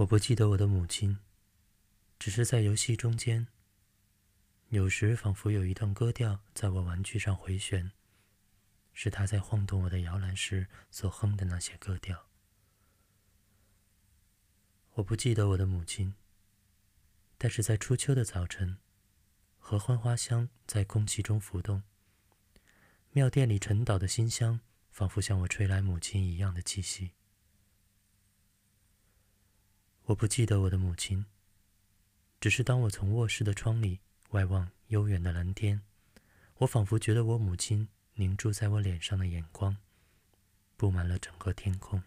我不记得我的母亲，只是在游戏中间，有时仿佛有一段歌调在我玩具上回旋，是她在晃动我的摇篮时所哼的那些歌调。我不记得我的母亲，但是在初秋的早晨，合欢花香在空气中浮动，庙殿里沉岛的馨香仿佛向我吹来母亲一样的气息。我不记得我的母亲，只是当我从卧室的窗里外望悠远的蓝天，我仿佛觉得我母亲凝住在我脸上的眼光，布满了整个天空。